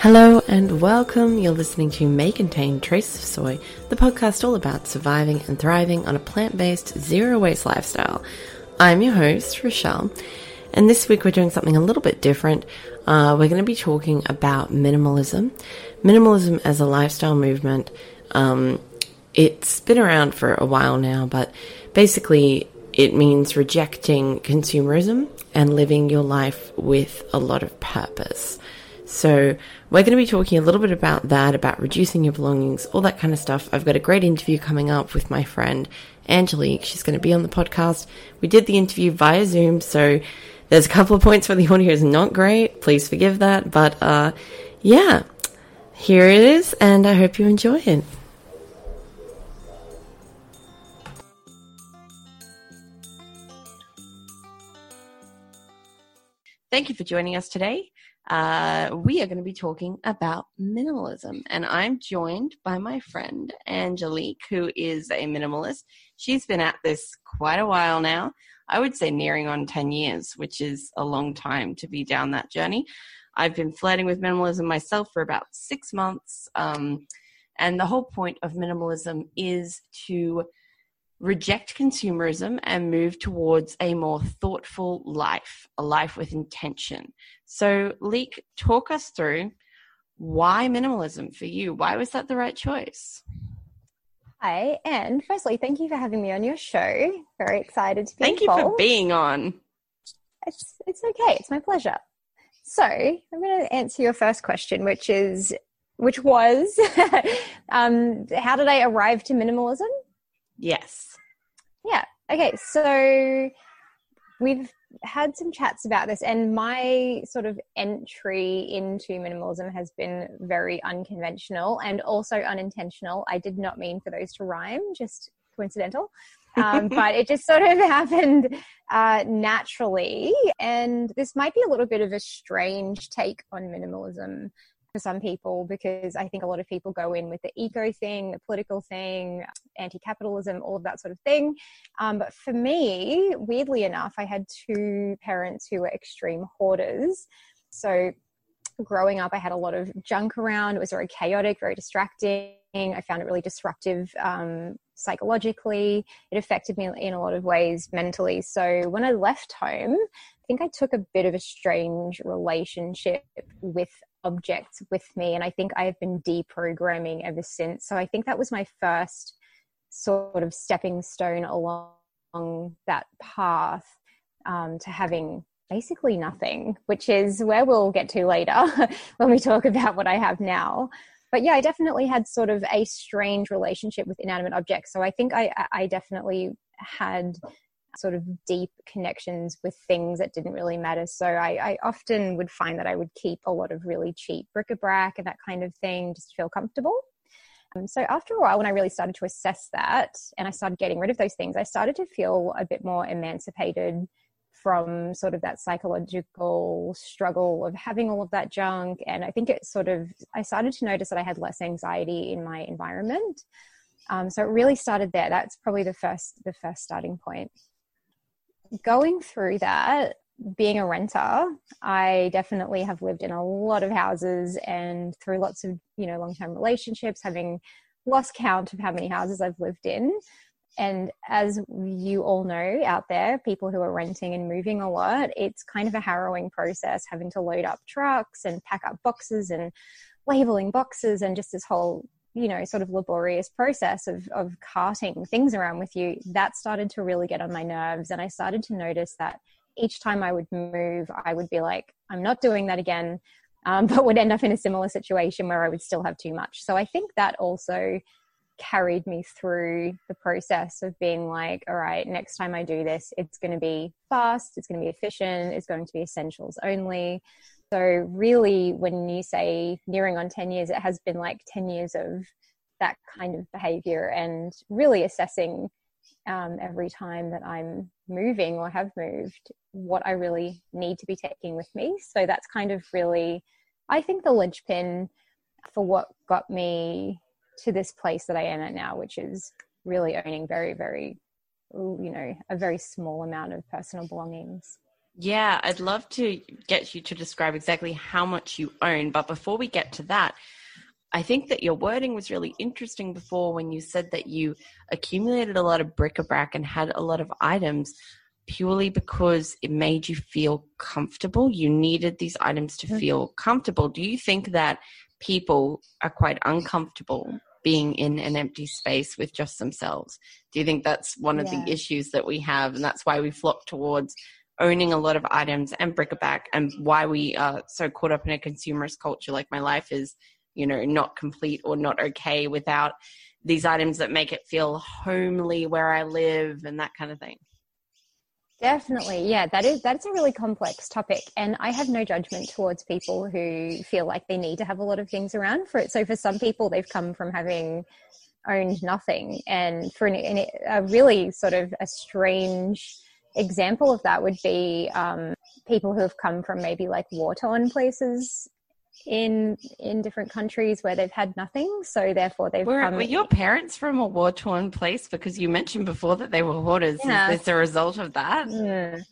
Hello and welcome. You're listening to May Contain Traces of Soy, the podcast all about surviving and thriving on a plant based, zero waste lifestyle. I'm your host, Rochelle, and this week we're doing something a little bit different. Uh, we're going to be talking about minimalism. Minimalism as a lifestyle movement. Um, it's been around for a while now, but basically it means rejecting consumerism and living your life with a lot of purpose. So, we're going to be talking a little bit about that, about reducing your belongings, all that kind of stuff. I've got a great interview coming up with my friend Angelique. She's going to be on the podcast. We did the interview via Zoom, so there's a couple of points where the audio is not great. Please forgive that. But uh, yeah, here it is, and I hope you enjoy it. Thank you for joining us today uh, we are going to be talking about minimalism. And I'm joined by my friend Angelique, who is a minimalist. She's been at this quite a while now. I would say nearing on 10 years, which is a long time to be down that journey. I've been flirting with minimalism myself for about six months. Um, and the whole point of minimalism is to reject consumerism and move towards a more thoughtful life, a life with intention. So, Leek, talk us through why minimalism for you? Why was that the right choice? Hi, and firstly, thank you for having me on your show. Very excited to be Thank involved. you for being on. It's, it's okay, it's my pleasure. So, I'm going to answer your first question, which is, which was, um, how did I arrive to minimalism? Yes. Yeah. Okay. So we've had some chats about this, and my sort of entry into minimalism has been very unconventional and also unintentional. I did not mean for those to rhyme, just coincidental. um, but it just sort of happened uh, naturally. And this might be a little bit of a strange take on minimalism for some people because I think a lot of people go in with the eco thing, the political thing, anti capitalism, all of that sort of thing. Um, but for me, weirdly enough, I had two parents who were extreme hoarders. So growing up, I had a lot of junk around. It was very chaotic, very distracting. I found it really disruptive um, psychologically. It affected me in a lot of ways mentally. So when I left home, I think I took a bit of a strange relationship with objects with me. And I think I have been deprogramming ever since. So I think that was my first sort of stepping stone along that path um, to having basically nothing, which is where we'll get to later when we talk about what I have now. But yeah, I definitely had sort of a strange relationship with inanimate objects. So I think I, I definitely had sort of deep connections with things that didn't really matter. So I, I often would find that I would keep a lot of really cheap bric-a-brac and that kind of thing just to feel comfortable. Um, so after a while, when I really started to assess that and I started getting rid of those things, I started to feel a bit more emancipated from sort of that psychological struggle of having all of that junk. And I think it sort of, I started to notice that I had less anxiety in my environment. Um, so it really started there. That's probably the first, the first starting point going through that, being a renter, I definitely have lived in a lot of houses and through lots of, you know, long term relationships, having lost count of how many houses I've lived in. And as you all know out there, people who are renting and moving a lot, it's kind of a harrowing process having to load up trucks and pack up boxes and labeling boxes and just this whole you know sort of laborious process of of carting things around with you that started to really get on my nerves and i started to notice that each time i would move i would be like i'm not doing that again um, but would end up in a similar situation where i would still have too much so i think that also carried me through the process of being like, all right, next time I do this, it's going to be fast, it's going to be efficient, it's going to be essentials only. So, really, when you say nearing on 10 years, it has been like 10 years of that kind of behavior and really assessing um, every time that I'm moving or have moved what I really need to be taking with me. So, that's kind of really, I think, the linchpin for what got me to this place that I am at now, which is really owning very, very, you know, a very small amount of personal belongings. Yeah, I'd love to get you to describe exactly how much you own. But before we get to that, I think that your wording was really interesting before when you said that you accumulated a lot of bric-a-brac and had a lot of items purely because it made you feel comfortable. You needed these items to mm-hmm. feel comfortable. Do you think that people are quite uncomfortable being in an empty space with just themselves. Do you think that's one of yeah. the issues that we have? And that's why we flock towards owning a lot of items and bric-a-brac and why we are so caught up in a consumerist culture like my life is, you know, not complete or not okay without these items that make it feel homely where I live and that kind of thing. Definitely. Yeah, that is that's a really complex topic and I have no judgment towards people who feel like they need to have a lot of things around for it. So for some people they've come from having owned nothing and for an, a really sort of a strange example of that would be um, people who have come from maybe like war torn places in in different countries where they've had nothing. So therefore they've were, come were your parents from a war torn place? Because you mentioned before that they were hoarders. Yeah. is this a result of that? Mm.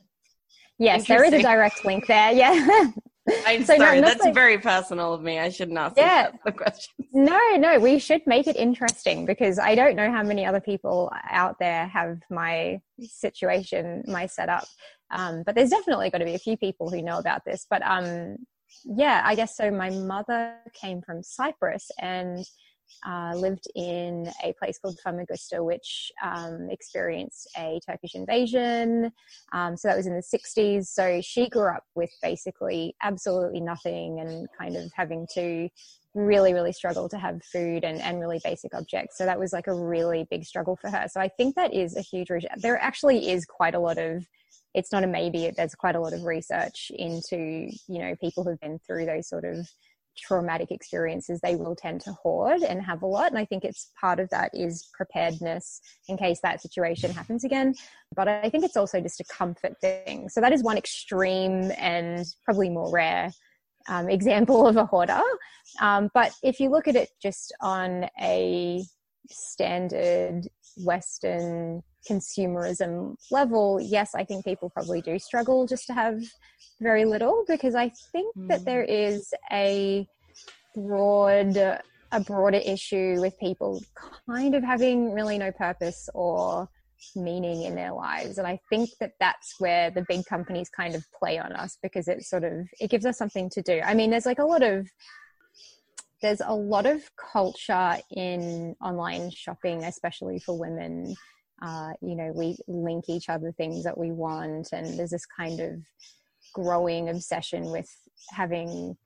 yes there is a direct link there. Yeah I'm so sorry, no, that's like, very personal of me. I shouldn't ask yeah, the question. No, no, we should make it interesting because I don't know how many other people out there have my situation, my setup. Um, but there's definitely got to be a few people who know about this. But um, yeah, I guess so. My mother came from Cyprus and uh, lived in a place called Famagusta, which um, experienced a Turkish invasion. Um, so that was in the 60s. So she grew up with basically absolutely nothing and kind of having to really, really struggle to have food and, and really basic objects. So that was like a really big struggle for her. So I think that is a huge, there actually is quite a lot of it's not a maybe. There's quite a lot of research into, you know, people who've been through those sort of traumatic experiences, they will tend to hoard and have a lot. And I think it's part of that is preparedness in case that situation happens again. But I think it's also just a comfort thing. So that is one extreme and probably more rare um, example of a hoarder. Um, but if you look at it just on a standard Western consumerism level, yes, I think people probably do struggle just to have very little because I think mm. that there is a broad a broader issue with people kind of having really no purpose or meaning in their lives and i think that that's where the big companies kind of play on us because it sort of it gives us something to do i mean there's like a lot of there's a lot of culture in online shopping especially for women uh, you know, we link each other things that we want, and there's this kind of growing obsession with having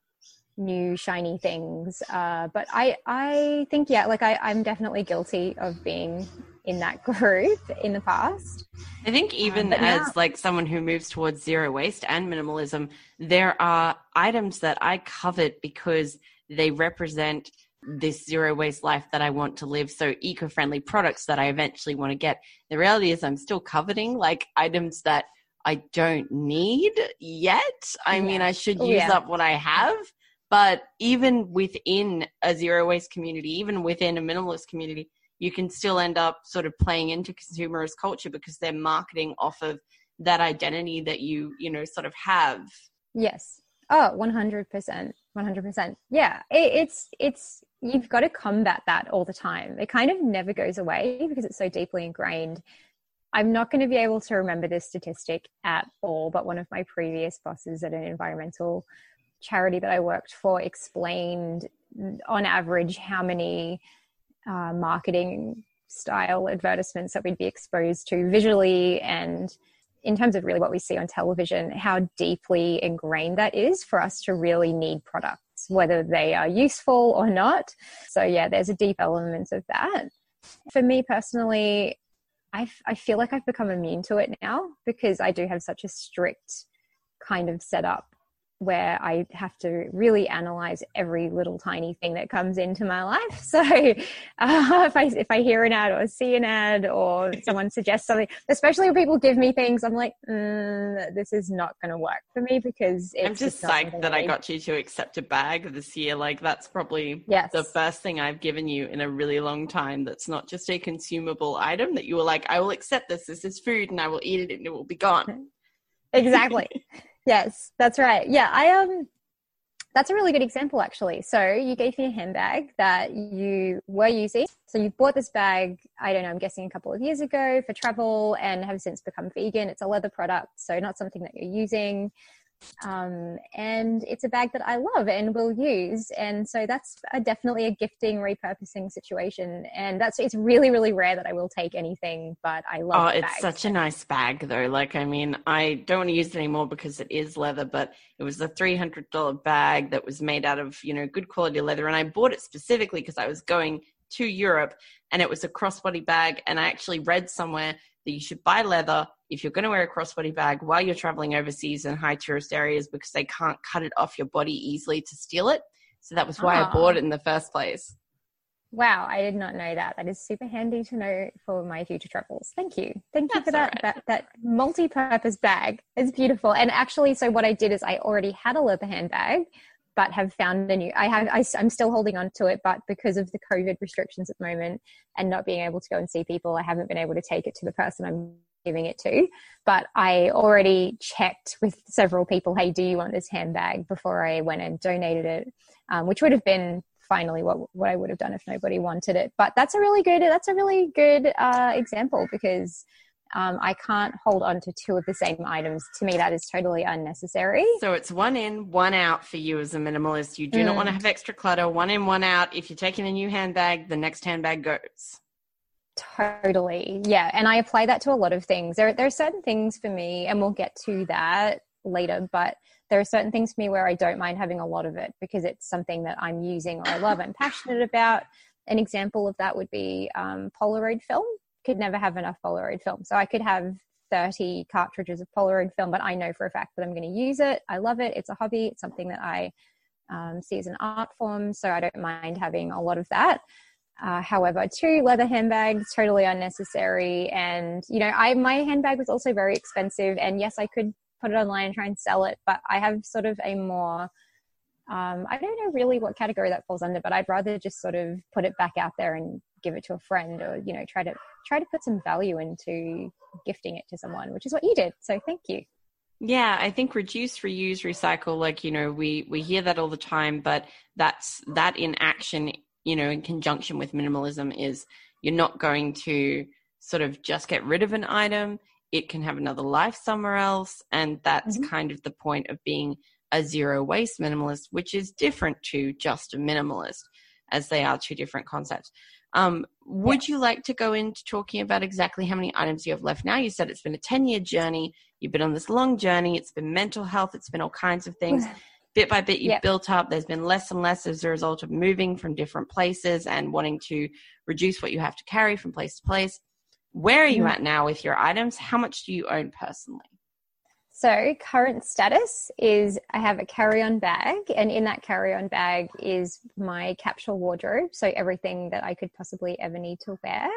new shiny things. Uh, but I, I think, yeah, like I, I'm definitely guilty of being in that group in the past. I think even um, as now, like someone who moves towards zero waste and minimalism, there are items that I covet because they represent this zero waste life that I want to live. So eco friendly products that I eventually want to get. The reality is I'm still coveting like items that I don't need yet. I yeah. mean, I should oh, use yeah. up what I have. But even within a zero waste community, even within a minimalist community, you can still end up sort of playing into consumerist culture because they're marketing off of that identity that you, you know, sort of have. Yes. Oh, 100%. 100%. Yeah. It, it's, it's, you've got to combat that all the time. It kind of never goes away because it's so deeply ingrained. I'm not going to be able to remember this statistic at all, but one of my previous bosses at an environmental charity that I worked for explained on average how many uh, marketing style advertisements that we'd be exposed to visually and in terms of really what we see on television, how deeply ingrained that is for us to really need products, whether they are useful or not. So, yeah, there's a deep element of that. For me personally, I, I feel like I've become immune to it now because I do have such a strict kind of setup where I have to really analyze every little tiny thing that comes into my life. So uh, if I if I hear an ad or see an ad or someone suggests something, especially when people give me things, I'm like, mm, this is not going to work for me because I'm just, just psyched that I got you to accept a bag this year. Like that's probably yes. the first thing I've given you in a really long time. That's not just a consumable item that you were like, I will accept this. This is food, and I will eat it, and it will be gone. Exactly. Yes, that's right. Yeah, I um that's a really good example actually. So you gave me a handbag that you were using. So you bought this bag, I don't know, I'm guessing a couple of years ago for travel and have since become vegan. It's a leather product, so not something that you're using um, and it's a bag that I love and will use. And so that's a, definitely a gifting, repurposing situation. And that's it's really, really rare that I will take anything, but I love. Oh, it's such a nice bag, though. Like, I mean, I don't want to use it anymore because it is leather, but it was a three hundred dollar bag that was made out of you know good quality leather, and I bought it specifically because I was going to Europe, and it was a crossbody bag, and I actually read somewhere that you should buy leather if you're going to wear a crossbody bag while you're traveling overseas in high tourist areas because they can't cut it off your body easily to steal it. So that was why I ah. bought it in the first place. Wow, I did not know that. That is super handy to know for my future travels. Thank you. Thank you That's for that, right. that that multi-purpose bag. It's beautiful. And actually, so what I did is I already had a leather handbag, but have found a new. I have. I, I'm still holding on to it, but because of the COVID restrictions at the moment and not being able to go and see people, I haven't been able to take it to the person I'm giving it to. But I already checked with several people, hey, do you want this handbag before I went and donated it, um, which would have been finally what what I would have done if nobody wanted it. But that's a really good that's a really good uh, example because. Um, I can't hold on to two of the same items. To me, that is totally unnecessary. So it's one in, one out for you as a minimalist. You do mm. not want to have extra clutter. One in, one out. If you're taking a new handbag, the next handbag goes. Totally. Yeah. And I apply that to a lot of things. There, there are certain things for me, and we'll get to that later, but there are certain things for me where I don't mind having a lot of it because it's something that I'm using or I love, I'm passionate about. An example of that would be um, Polaroid film. Could never have enough Polaroid film. So I could have 30 cartridges of Polaroid film, but I know for a fact that I'm going to use it. I love it. It's a hobby. It's something that I um, see as an art form. So I don't mind having a lot of that. Uh, however, two leather handbags, totally unnecessary. And, you know, I, my handbag was also very expensive. And yes, I could put it online and try and sell it, but I have sort of a more, um, I don't know really what category that falls under, but I'd rather just sort of put it back out there and give it to a friend or, you know, try to, try to put some value into gifting it to someone, which is what you did. So thank you. Yeah, I think reduce, reuse, recycle, like, you know, we, we hear that all the time, but that's that in action you know, in conjunction with minimalism is you're not going to sort of just get rid of an item. It can have another life somewhere else. And that's mm-hmm. kind of the point of being a zero waste minimalist, which is different to just a minimalist, as they are two different concepts. Um, would you like to go into talking about exactly how many items you have left now? You said it's been a 10 year journey. You've been on this long journey. It's been mental health. It's been all kinds of things. bit by bit you've yep. built up. There's been less and less as a result of moving from different places and wanting to reduce what you have to carry from place to place. Where are you mm. at now with your items? How much do you own personally? So, current status is I have a carry on bag, and in that carry on bag is my capsule wardrobe. So, everything that I could possibly ever need to wear,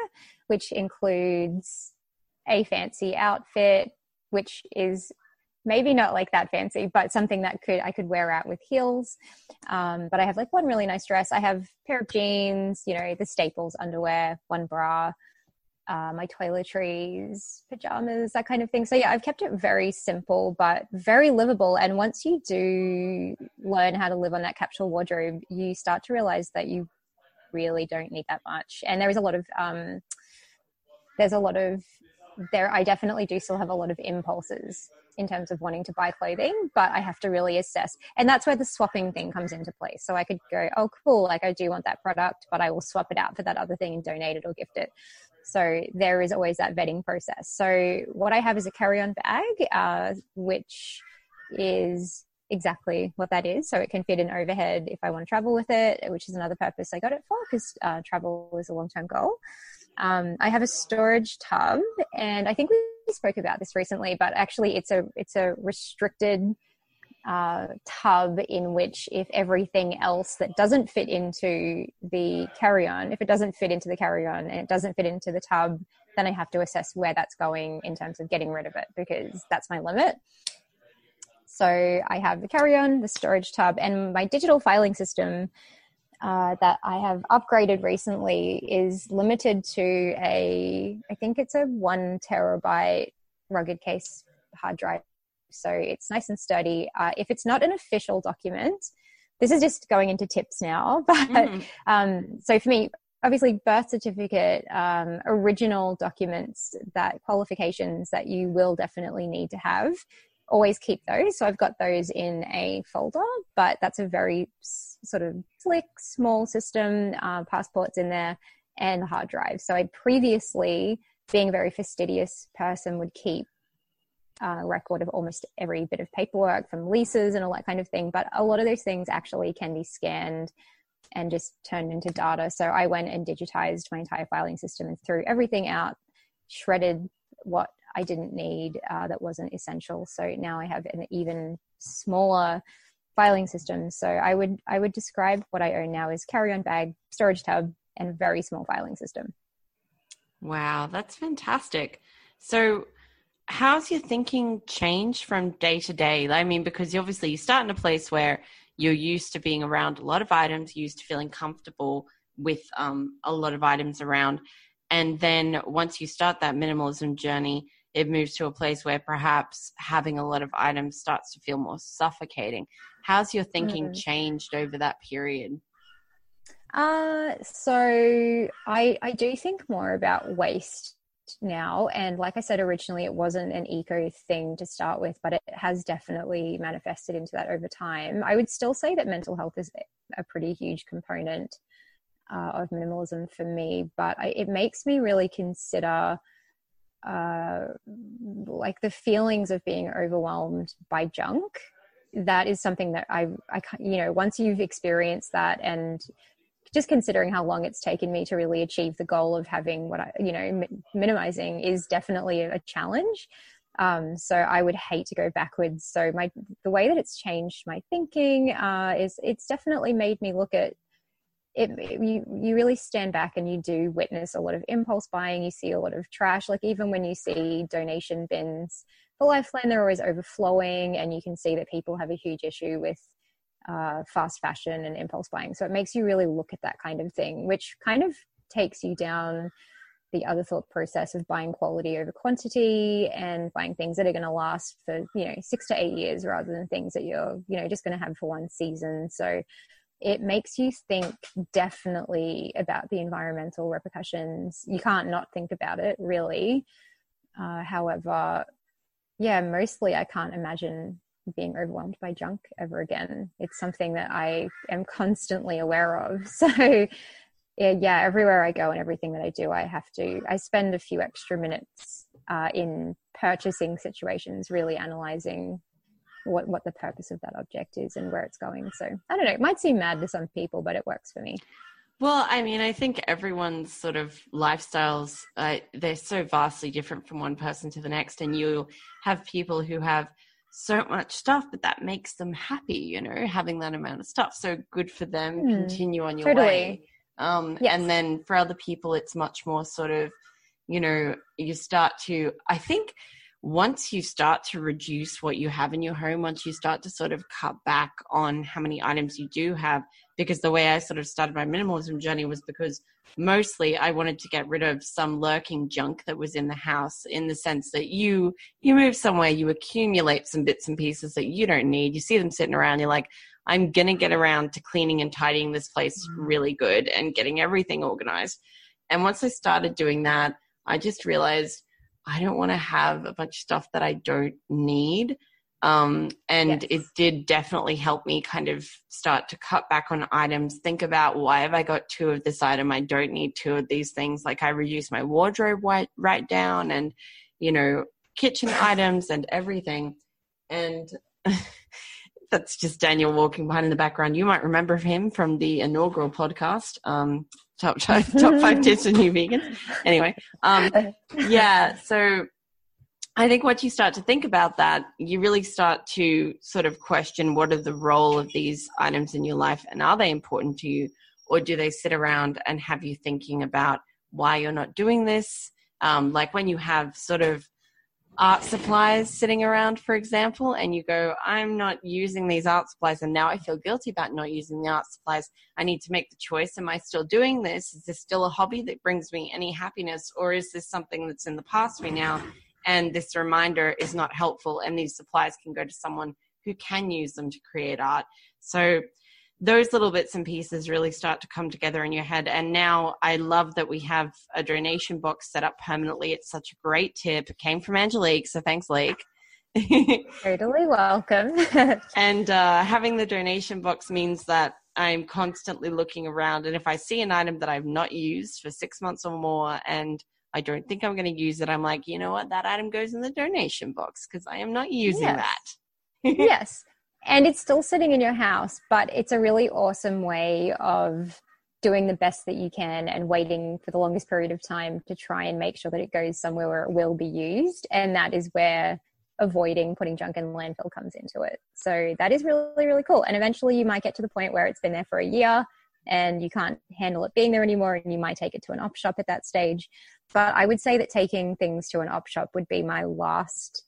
which includes a fancy outfit, which is maybe not like that fancy, but something that could I could wear out with heels. Um, but I have like one really nice dress. I have pair of jeans, you know, the staples, underwear, one bra, uh, my toiletries, pajamas, that kind of thing. So yeah, I've kept it very simple but very livable. And once you do learn how to live on that capsule wardrobe, you start to realize that you really don't need that much. And there is a lot of um, there's a lot of there. I definitely do still have a lot of impulses in terms of wanting to buy clothing, but I have to really assess. And that's where the swapping thing comes into play. So I could go, oh, cool, like I do want that product, but I will swap it out for that other thing and donate it or gift it. So there is always that vetting process. So what I have is a carry on bag, uh, which is exactly what that is. So it can fit in overhead if I want to travel with it, which is another purpose I got it for because uh, travel is a long term goal. Um, I have a storage tub, and I think we spoke about this recently, but actually it's a it's a restricted uh, tub in which if everything else that doesn't fit into the carry-on, if it doesn't fit into the carry-on and it doesn't fit into the tub, then I have to assess where that's going in terms of getting rid of it because that's my limit. So I have the carry-on, the storage tub, and my digital filing system uh, that I have upgraded recently is limited to a, I think it's a one terabyte rugged case hard drive so it's nice and sturdy. Uh, if it's not an official document, this is just going into tips now. But mm. um, so for me, obviously, birth certificate, um, original documents, that qualifications that you will definitely need to have. Always keep those. So I've got those in a folder, but that's a very sort of slick, small system. Uh, passports in there and the hard drive. So I previously, being a very fastidious person, would keep uh, record of almost every bit of paperwork from leases and all that kind of thing. But a lot of those things actually can be scanned and just turned into data. So I went and digitized my entire filing system and threw everything out, shredded what I didn't need uh, that wasn't essential. So now I have an even smaller filing system. So I would I would describe what I own now as carry-on bag, storage tub, and very small filing system. Wow, that's fantastic. So how's your thinking changed from day to day? I mean, because obviously you start in a place where you're used to being around a lot of items, used to feeling comfortable with um, a lot of items around. And then once you start that minimalism journey, it moves to a place where perhaps having a lot of items starts to feel more suffocating. How's your thinking mm. changed over that period? Uh, so I I do think more about waste now. And like I said originally, it wasn't an eco thing to start with, but it has definitely manifested into that over time. I would still say that mental health is a pretty huge component uh, of minimalism for me, but I, it makes me really consider uh, like the feelings of being overwhelmed by junk. That is something that I, I, you know, once you've experienced that and just considering how long it's taken me to really achieve the goal of having what I, you know, minimizing is definitely a challenge. Um, so I would hate to go backwards. So my the way that it's changed my thinking uh, is it's definitely made me look at it. You you really stand back and you do witness a lot of impulse buying. You see a lot of trash. Like even when you see donation bins for Lifeline, they're always overflowing, and you can see that people have a huge issue with uh, fast fashion and impulse buying. So it makes you really look at that kind of thing, which kind of takes you down the other thought process of buying quality over quantity and buying things that are going to last for you know six to eight years rather than things that you're you know just going to have for one season. So it makes you think definitely about the environmental repercussions. You can't not think about it really. Uh, however yeah mostly i can't imagine being overwhelmed by junk ever again. It's something that I am constantly aware of. So, yeah, everywhere I go and everything that I do, I have to, I spend a few extra minutes uh, in purchasing situations, really analyzing what, what the purpose of that object is and where it's going. So, I don't know, it might seem mad to some people, but it works for me. Well, I mean, I think everyone's sort of lifestyles, uh, they're so vastly different from one person to the next. And you have people who have so much stuff, but that makes them happy, you know, having that amount of stuff. So good for them. Mm, continue on your totally. way. Um, yes. And then for other people, it's much more sort of, you know, you start to, I think once you start to reduce what you have in your home, once you start to sort of cut back on how many items you do have, because the way I sort of started my minimalism journey was because mostly I wanted to get rid of some lurking junk that was in the house in the sense that you you move somewhere, you accumulate some bits and pieces that you don't need. You see them sitting around, you're like, I'm gonna get around to cleaning and tidying this place mm. really good and getting everything organized. And once I started doing that, I just realized I don't want to have a bunch of stuff that I don't need. Um, and yes. it did definitely help me kind of start to cut back on items, think about why have I got two of this item? I don't need two of these things. Like I reduced my wardrobe right, right down and, you know, kitchen items and everything. And That's just Daniel walking behind in the background. You might remember him from the inaugural podcast, um, top, top, top five tips for new vegans. Anyway, um, yeah, so I think once you start to think about that, you really start to sort of question what are the role of these items in your life and are they important to you? Or do they sit around and have you thinking about why you're not doing this? Um, like when you have sort of art supplies sitting around, for example, and you go, I'm not using these art supplies, and now I feel guilty about not using the art supplies. I need to make the choice. Am I still doing this? Is this still a hobby that brings me any happiness, or is this something that's in the past me now? And this reminder is not helpful, and these supplies can go to someone who can use them to create art. So, those little bits and pieces really start to come together in your head. And now I love that we have a donation box set up permanently. It's such a great tip. It came from Angelique, so thanks, Lake. totally welcome. and uh, having the donation box means that I'm constantly looking around, and if I see an item that I've not used for six months or more, and I don't think I'm going to use it, I'm like, you know what, that item goes in the donation box because I am not using yes. that. yes and it's still sitting in your house but it's a really awesome way of doing the best that you can and waiting for the longest period of time to try and make sure that it goes somewhere where it will be used. And that is where avoiding putting junk in landfill comes into it. So that is really really cool. And eventually you might get to the point where it's been there for a year and you can't handle it being there anymore and you might take it to an op shop at that stage. But i would say that taking things to an op shop would be my last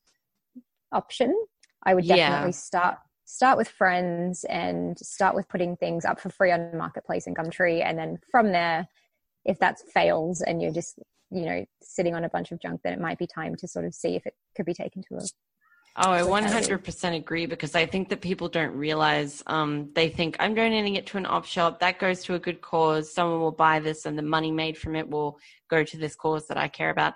option. I would definitely yeah. start start with friends and start with putting things up for free on marketplace and gumtree. And then from there if that fails and you're just you know sitting on a bunch of junk then it might be time to sort of see if it could be taken to a Oh, I 100% agree because I think that people don't realize um, they think I'm donating it to an op shop. That goes to a good cause. Someone will buy this and the money made from it will go to this cause that I care about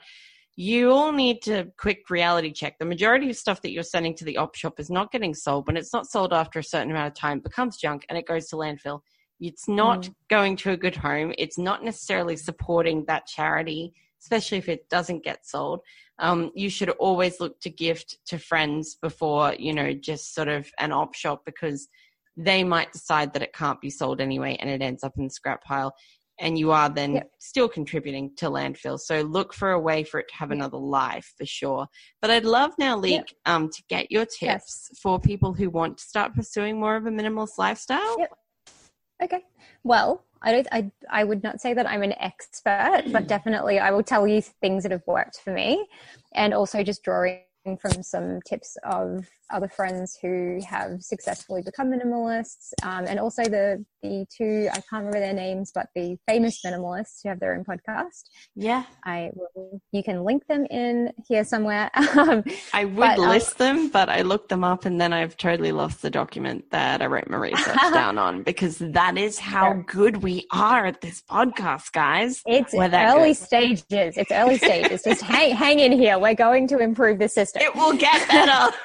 you all need to quick reality check. The majority of stuff that you're sending to the op shop is not getting sold. When it's not sold after a certain amount of time, it becomes junk and it goes to landfill. It's not mm. going to a good home. It's not necessarily supporting that charity, especially if it doesn't get sold. Um, you should always look to gift to friends before, you know, just sort of an op shop because they might decide that it can't be sold anyway and it ends up in the scrap pile and you are then yep. still contributing to landfill. So look for a way for it to have another life for sure. But I'd love now, Leek, yep. um, to get your tips yes. for people who want to start pursuing more of a minimalist lifestyle. Yep. Okay. Well, I don't. I I would not say that I'm an expert, but definitely I will tell you things that have worked for me, and also just drawing from some tips of other friends who have successfully become minimalists, um, and also the the two I can't remember their names, but the famous minimalists who have their own podcast. Yeah, I will. You can link them in here somewhere. Um, I would but, um, list them, but I looked them up, and then I've totally lost the document that I wrote my research down on because that is how yeah. good we are at this podcast, guys. It's early stages. It's early stages. Just hang hang in here. We're going to improve the system. It will get better.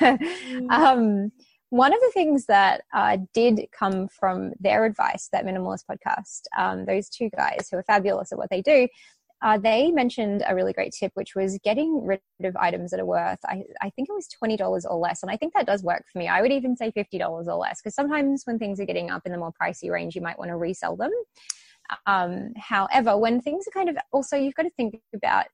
um, one of the things that uh, did come from their advice, that minimalist podcast, um, those two guys who are fabulous at what they do, uh, they mentioned a really great tip, which was getting rid of items that are worth, I, I think it was $20 or less. And I think that does work for me. I would even say $50 or less, because sometimes when things are getting up in the more pricey range, you might want to resell them. Um, however, when things are kind of also, you've got to think about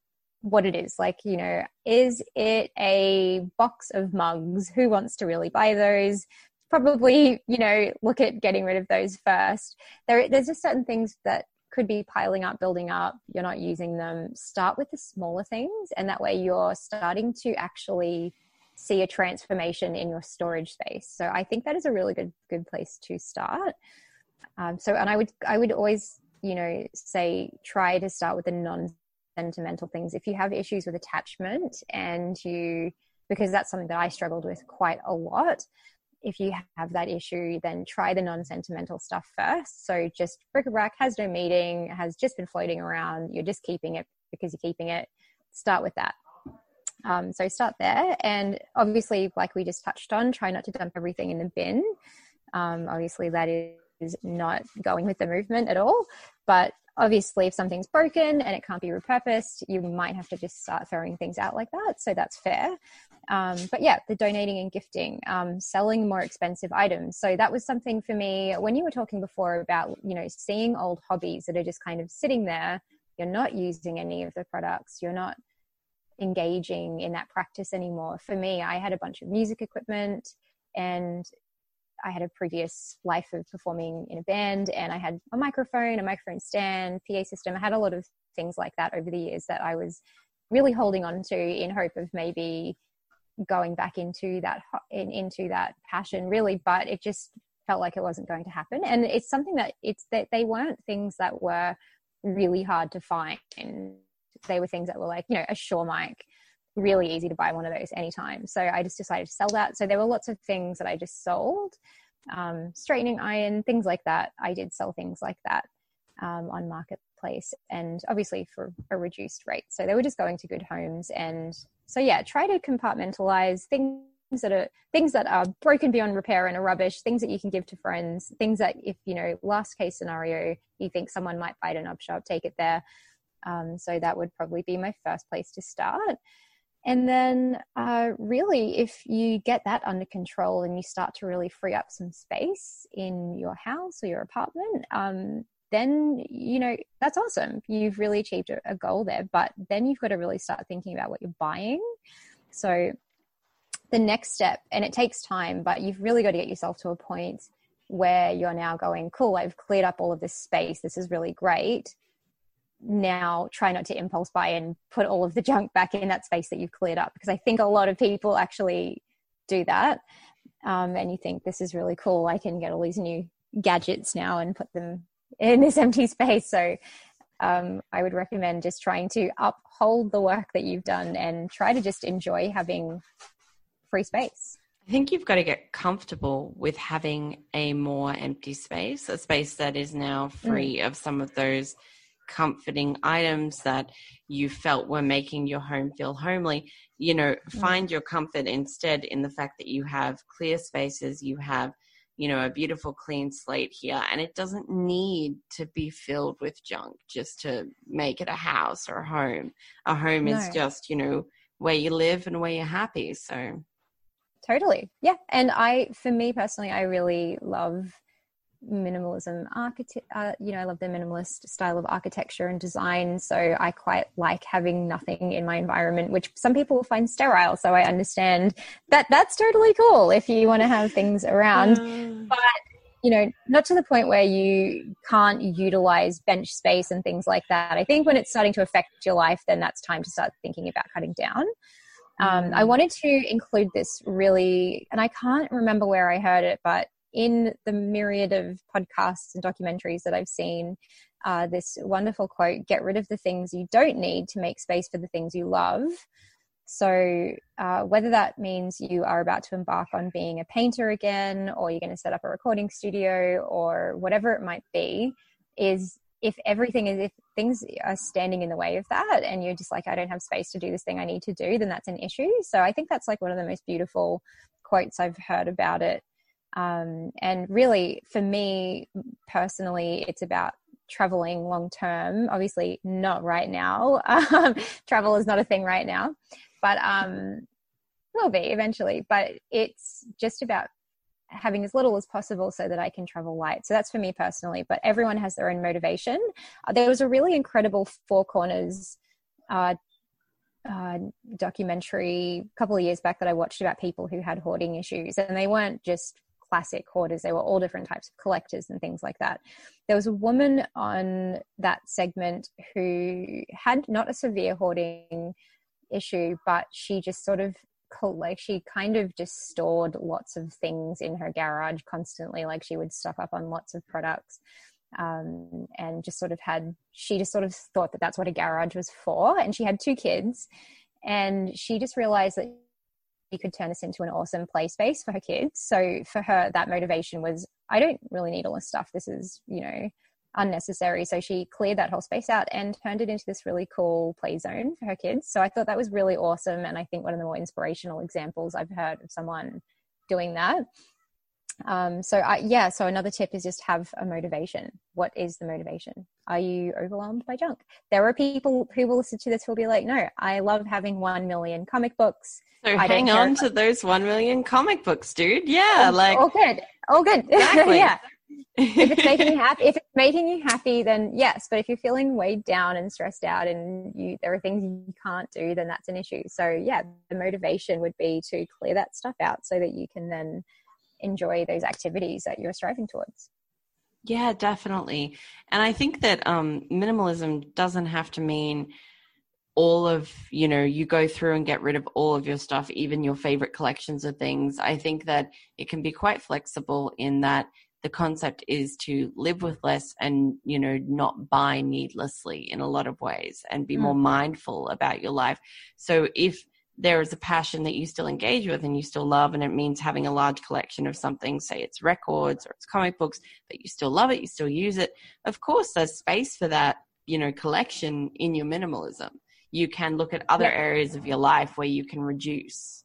what it is. Like, you know, is it a box of mugs? Who wants to really buy those? Probably, you know, look at getting rid of those first. There, there's just certain things that could be piling up, building up. You're not using them. Start with the smaller things, and that way you're starting to actually see a transformation in your storage space. So I think that is a really good good place to start. Um, so, and I would I would always you know say try to start with the non sentimental things. If you have issues with attachment and you, because that's something that I struggled with quite a lot, if you have that issue, then try the non sentimental stuff first. So just bric-a-brac has no meaning, has just been floating around. You're just keeping it because you're keeping it. Start with that. Um, so start there. And obviously, like we just touched on, try not to dump everything in the bin. Um, obviously, that is not going with the movement at all. But obviously if something's broken and it can't be repurposed you might have to just start throwing things out like that. So that's fair. Um, but yeah the donating and gifting um, selling more expensive items. So that was something for me when you were talking before about you know seeing old hobbies that are just kind of sitting there. You're not using any of the products. You're not engaging in that practice anymore. For me i had a bunch of music equipment and I had a previous life of performing in a band and I had a microphone, a microphone stand, PA system. I had a lot of things like that over the years that I was really holding on to in hope of maybe going back into that in, into that passion really but it just felt like it wasn't going to happen and it's something that it's that they weren't things that were really hard to find they were things that were like you know a Shure mic really easy to buy one of those anytime. So I just decided to sell that. So there were lots of things that I just sold, um, straightening iron, things like that. I did sell things like that um, on marketplace, and obviously for a reduced rate. So they were just going to good homes, and so yeah, try to compartmentalize things that are things that are broken beyond repair and are rubbish things that you can give to friends things that if you know last case scenario you think someone might buy at an op shop take it there um, so that would probably be my first place to start and then, uh, really, if you get that under control and you start to really free up some space in your house or your apartment, um, then, you know, that's awesome. You've really achieved a, a goal there. But then you've got to really start thinking about what you're buying. So, the next step, and it takes time, but you've really got to get yourself to a point where you're now going, cool, I've cleared up all of this space. This is really great now try not to impulse buy and put all of the junk back in that space that you've cleared up because I think a lot of people actually do that. Um, and you think this is really cool. I can get all these new gadgets now and put them in this empty space. So um, I would recommend just trying to uphold the work that you've done and try to just enjoy having free space. I think you've got to get comfortable with having a more empty space, a space that is now mm. free mm. of some of those comforting items that you felt were making your home feel homely you know mm. find your comfort instead in the fact that you have clear spaces you have you know a beautiful clean slate here and it doesn't need to be filled with junk just to make it a house or a home a home no. is just you know where you live and where you're happy so totally yeah and i for me personally i really love minimalism architect uh, you know i love the minimalist style of architecture and design so i quite like having nothing in my environment which some people will find sterile so i understand that that's totally cool if you want to have things around mm. but you know not to the point where you can't utilize bench space and things like that i think when it's starting to affect your life then that's time to start thinking about cutting down um, I mm. wanted to include this really, and I can't remember where I heard it, but in the myriad of podcasts and documentaries that I've seen, uh, this wonderful quote get rid of the things you don't need to make space for the things you love. So, uh, whether that means you are about to embark on being a painter again, or you're going to set up a recording studio, or whatever it might be, is if everything is, if things are standing in the way of that, and you're just like, I don't have space to do this thing I need to do, then that's an issue. So, I think that's like one of the most beautiful quotes I've heard about it um, and really, for me personally, it's about traveling long term. Obviously, not right now. Um, travel is not a thing right now, but um, will be eventually. But it's just about having as little as possible so that I can travel light. So that's for me personally, but everyone has their own motivation. Uh, there was a really incredible Four Corners uh, uh, documentary a couple of years back that I watched about people who had hoarding issues, and they weren't just classic hoarders. They were all different types of collectors and things like that. There was a woman on that segment who had not a severe hoarding issue, but she just sort of like she kind of just stored lots of things in her garage constantly. Like she would stock up on lots of products. Um, and just sort of had she just sort of thought that that's what a garage was for and she had two kids and she just realized that could turn this into an awesome play space for her kids. So for her, that motivation was, I don't really need all this stuff. This is, you know, unnecessary. So she cleared that whole space out and turned it into this really cool play zone for her kids. So I thought that was really awesome. And I think one of the more inspirational examples I've heard of someone doing that. Um, so I, yeah, so another tip is just have a motivation. What is the motivation? Are you overwhelmed by junk? There are people who will listen to this who will be like, no, I love having one million comic books. So I hang on to those one million comic books, dude. Yeah, like oh good, oh good, Exactly. yeah. if it's making you happy, if it's making you happy, then yes. But if you're feeling weighed down and stressed out, and you there are things you can't do, then that's an issue. So yeah, the motivation would be to clear that stuff out so that you can then enjoy those activities that you're striving towards. Yeah, definitely. And I think that um, minimalism doesn't have to mean all of, you know, you go through and get rid of all of your stuff, even your favorite collections of things. I think that it can be quite flexible in that the concept is to live with less and, you know, not buy needlessly in a lot of ways and be more mindful about your life. So if there is a passion that you still engage with and you still love, and it means having a large collection of something, say it's records or it's comic books, but you still love it, you still use it. Of course, there's space for that, you know, collection in your minimalism. You can look at other areas of your life where you can reduce.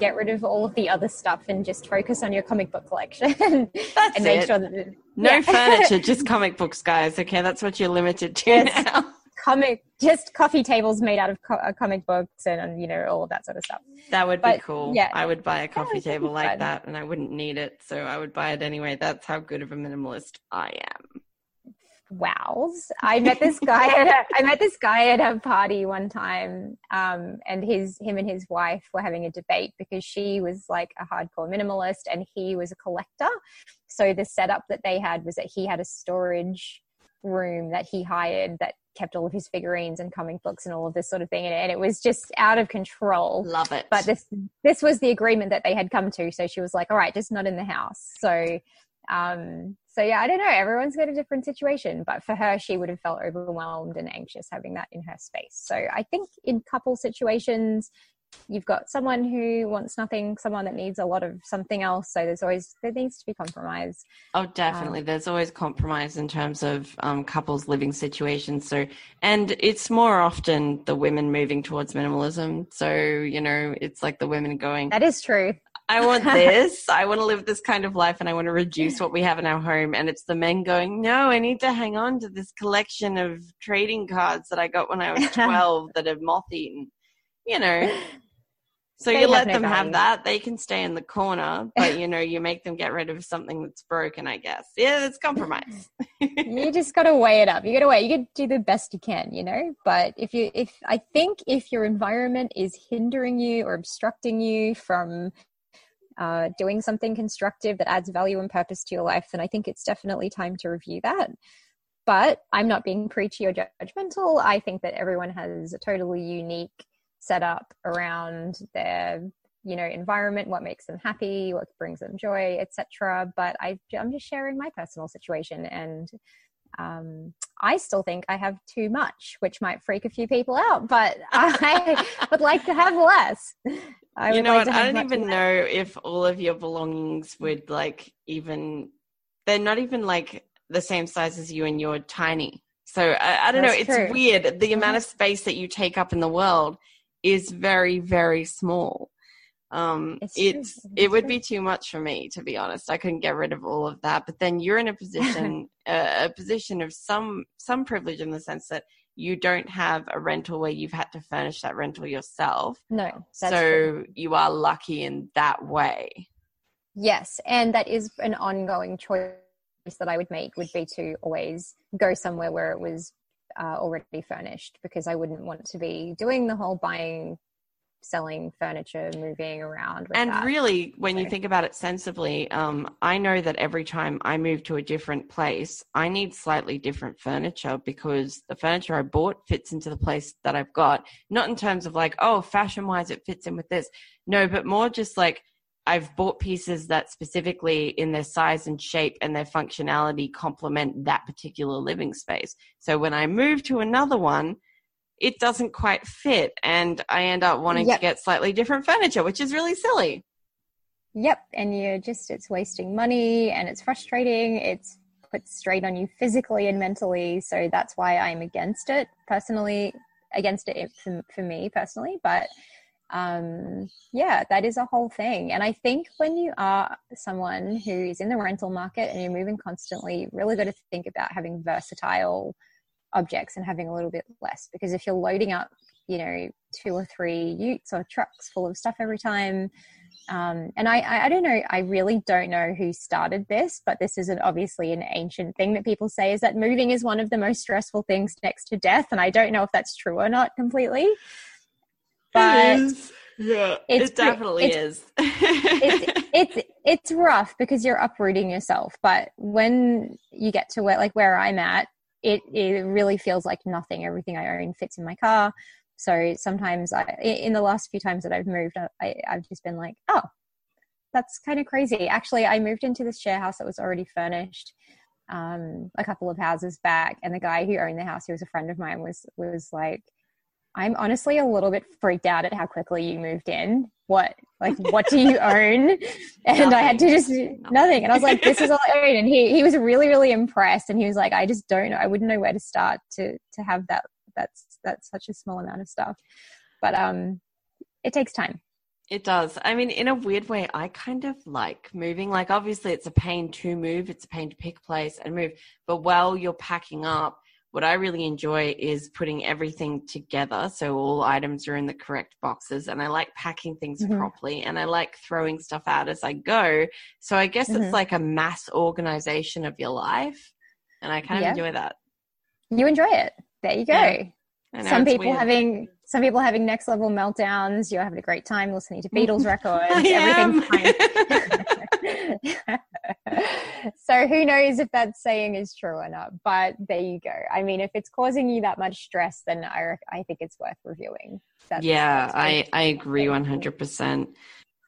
Get rid of all of the other stuff and just focus on your comic book collection. That's and make it. sure that No Yeah. furniture, just comic books, guys. Okay, that's what you're limited to Yes. now. comic just coffee tables made out of co- uh, comic books and, you know all of that sort of stuff. That would be cool. yeah. I would buy a coffee table like fun. that and I wouldn't need it, so I would buy it anyway. That's how good of a minimalist I am. Wows. I met this guy at a, I met this guy at a party one time, um, and his him and his wife were having a debate because she was like a hardcore minimalist and he was a collector. So the setup that they had was that he had a storage room that he hired that kept all of his figurines and comic books and all of this sort of thing in it, and it was just out of control. Love it. But this this was the agreement that they had come to. So she was like, "All right, just not in the house." So, um, so yeah, I don't know. Everyone's got a different situation, but for her, she would have felt overwhelmed and anxious having that in her space. So I think in couple situations, you've got someone who wants nothing, someone that needs a lot of something else. So there's always there needs to be compromise. Oh, definitely. There's always compromise in terms of um, couples living situations. So, and it's more often the women moving towards minimalism. So, you know, it's like the women going, That is true. I want this. I want to live this kind of life and I want to reduce what we have in our home. And it's the men going, no, I need to hang on to this collection of trading cards that I got when I was 12 that are moth eaten, you know. So They you let no them have that. They can stay in the corner, but you know, you make them get rid of something that's broken, I guess. Yeah, it's compromise. you just got to weigh it up. You got to weigh. You got to do the best you can, you know. But if you, if I think if your environment is hindering you or obstructing you from uh, doing something constructive that adds value and purpose to your life, then I think it's definitely time to review that. But I'm not being preachy or judgmental. I think that everyone has a totally unique setup around their you know environment what makes them happy what brings them joy etc but I, i'm just sharing my personal situation and um, i still think i have too much which might freak a few people out but i would like to have less I you know like what? I don't even less. know if all of your belongings would like even. They're not even like the same size as you, and you're tiny. So I, I don't know. That's It's true. Mm-hmm. weird. The amount of space that you take up in the world is very, very small. Um, It's it's, it would true. be too much for me, to be honest. I couldn't get rid of all of that. But then you're in a position, a, a position of some some privilege in the sense that you don't have a rental where you've had to furnish that rental yourself. No, so true. you are lucky in that way. Yes, and that is an ongoing choice that I would make would be to always go somewhere where it was uh, already furnished because I wouldn't want to be doing the whole buying, selling furniture, moving around. With And that. really, when you think about it sensibly, um, I know that every time I move to a different place, I need slightly different furniture because the furniture I bought fits into the place that I've got. Not in terms of like, oh, fashion wise, it fits in with this. No, but more just like I've bought pieces that specifically in their size and shape and their functionality complement that particular living space. So when I move to another one, it doesn't quite fit and I end up wanting Yep. to get slightly different furniture, which is really silly. Yep, and you're just it's wasting money and it's frustrating. It's put straight on you physically and mentally. So that's why I'm against it personally, against it for, for me personally. But um, yeah, that is a whole thing. And I think when you are someone who is in the rental market and you're moving constantly, really got to think about having versatile objects and having a little bit less because if you're loading up, you know, two or three utes or trucks full of stuff every time, um, and I, I, don't know, I really don't know who started this, but this is an, obviously an ancient thing that people say is that moving is one of the most stressful things next to death. And I don't know if that's true or not completely. But yeah, it's it definitely it's- is. it's it's it's rough because you're uprooting yourself but when you get to where like where i'm at it it really feels like nothing. Everything i own fits in my car. So sometimes i in the last few times that i've moved I, i've just been like oh that's kind of crazy. Actually i moved into this share house that was already furnished um, a couple of houses back and the guy who owned the house who was a friend of mine was was like i'm honestly a little bit freaked out at how quickly you moved in. What like what do you own? And i had to just nothing. and i was like this is all i own and he he was really really impressed. And he was like i just don't know i wouldn't know where to start to to have that that's that's such a small amount of stuff. But um it takes time. It does. I mean, in a weird way, I kind of like moving. Like, obviously, it's a pain to move, it's a pain to pick a place and move. But while you're packing up, what I really enjoy is putting everything together so all items are in the correct boxes. And I like packing things Mhm. properly and I like throwing stuff out as I go. So I guess Mhm. it's like a mass organization of your life. And I kind of Yeah. enjoy that. you enjoy it there you go Yeah. Know, some people weird. having some people having next level meltdowns you're having a great time listening to beatles records everything's fine so who knows if that saying is true or not but there you go i mean if it's causing you that much stress then i, I think it's worth reviewing that's, yeah, that's I, I agree 100%.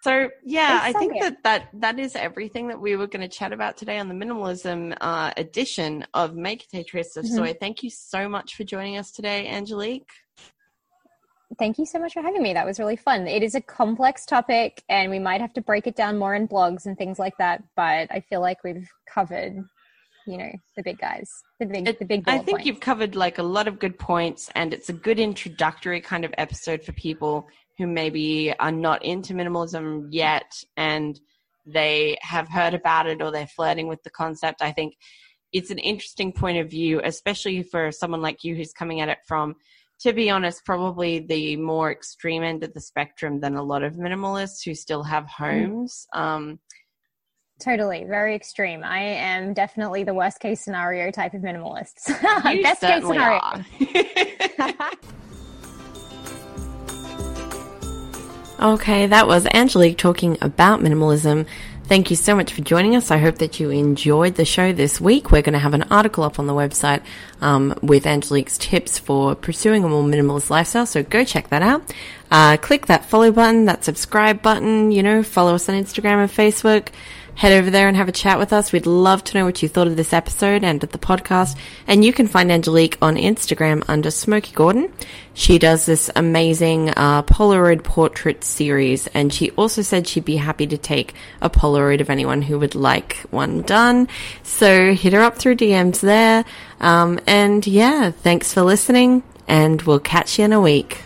So, yeah, I think that, that that is everything that we were going to chat about today on the minimalism uh, edition of Make a Trace of Mhm. Soy. Thank you so much for joining us today, Angelique. Thank you so much for having me that was really fun it is a complex topic and we might have to break it down more in blogs and things like that but i feel like we've covered you know the big guys the big It- the big I think points. you've covered like a lot of good points, and it's a good introductory kind of episode for people who maybe are not into minimalism yet and they have heard about it or they're flirting with the concept. I think it's an interesting point of view, especially for someone like you who's coming at it from, to be honest, probably the more extreme end of the spectrum than a lot of minimalists who still have homes. Um, Totally, very extreme. I am definitely the worst case scenario type of minimalist. Best case scenario. are. Okay, that was Angelique talking about minimalism. Thank you so much for joining us. I hope that you enjoyed the show this week. We're going to have an article up on the website um, with Angelique's tips for pursuing a more minimalist lifestyle. So go check that out. Uh, click that follow button, that subscribe button. You know, follow us on Instagram and Facebook. Head over there and have a chat with us. We'd love to know what you thought of this episode and of the podcast. And you can find Angelique on Instagram under Smokey Gordon. She does this amazing uh, Polaroid portrait series, and she also said she'd be happy to take a Polaroid of anyone who would like one done. So hit her up through DMs there. Um, and yeah, thanks for listening, and we'll catch you in a week.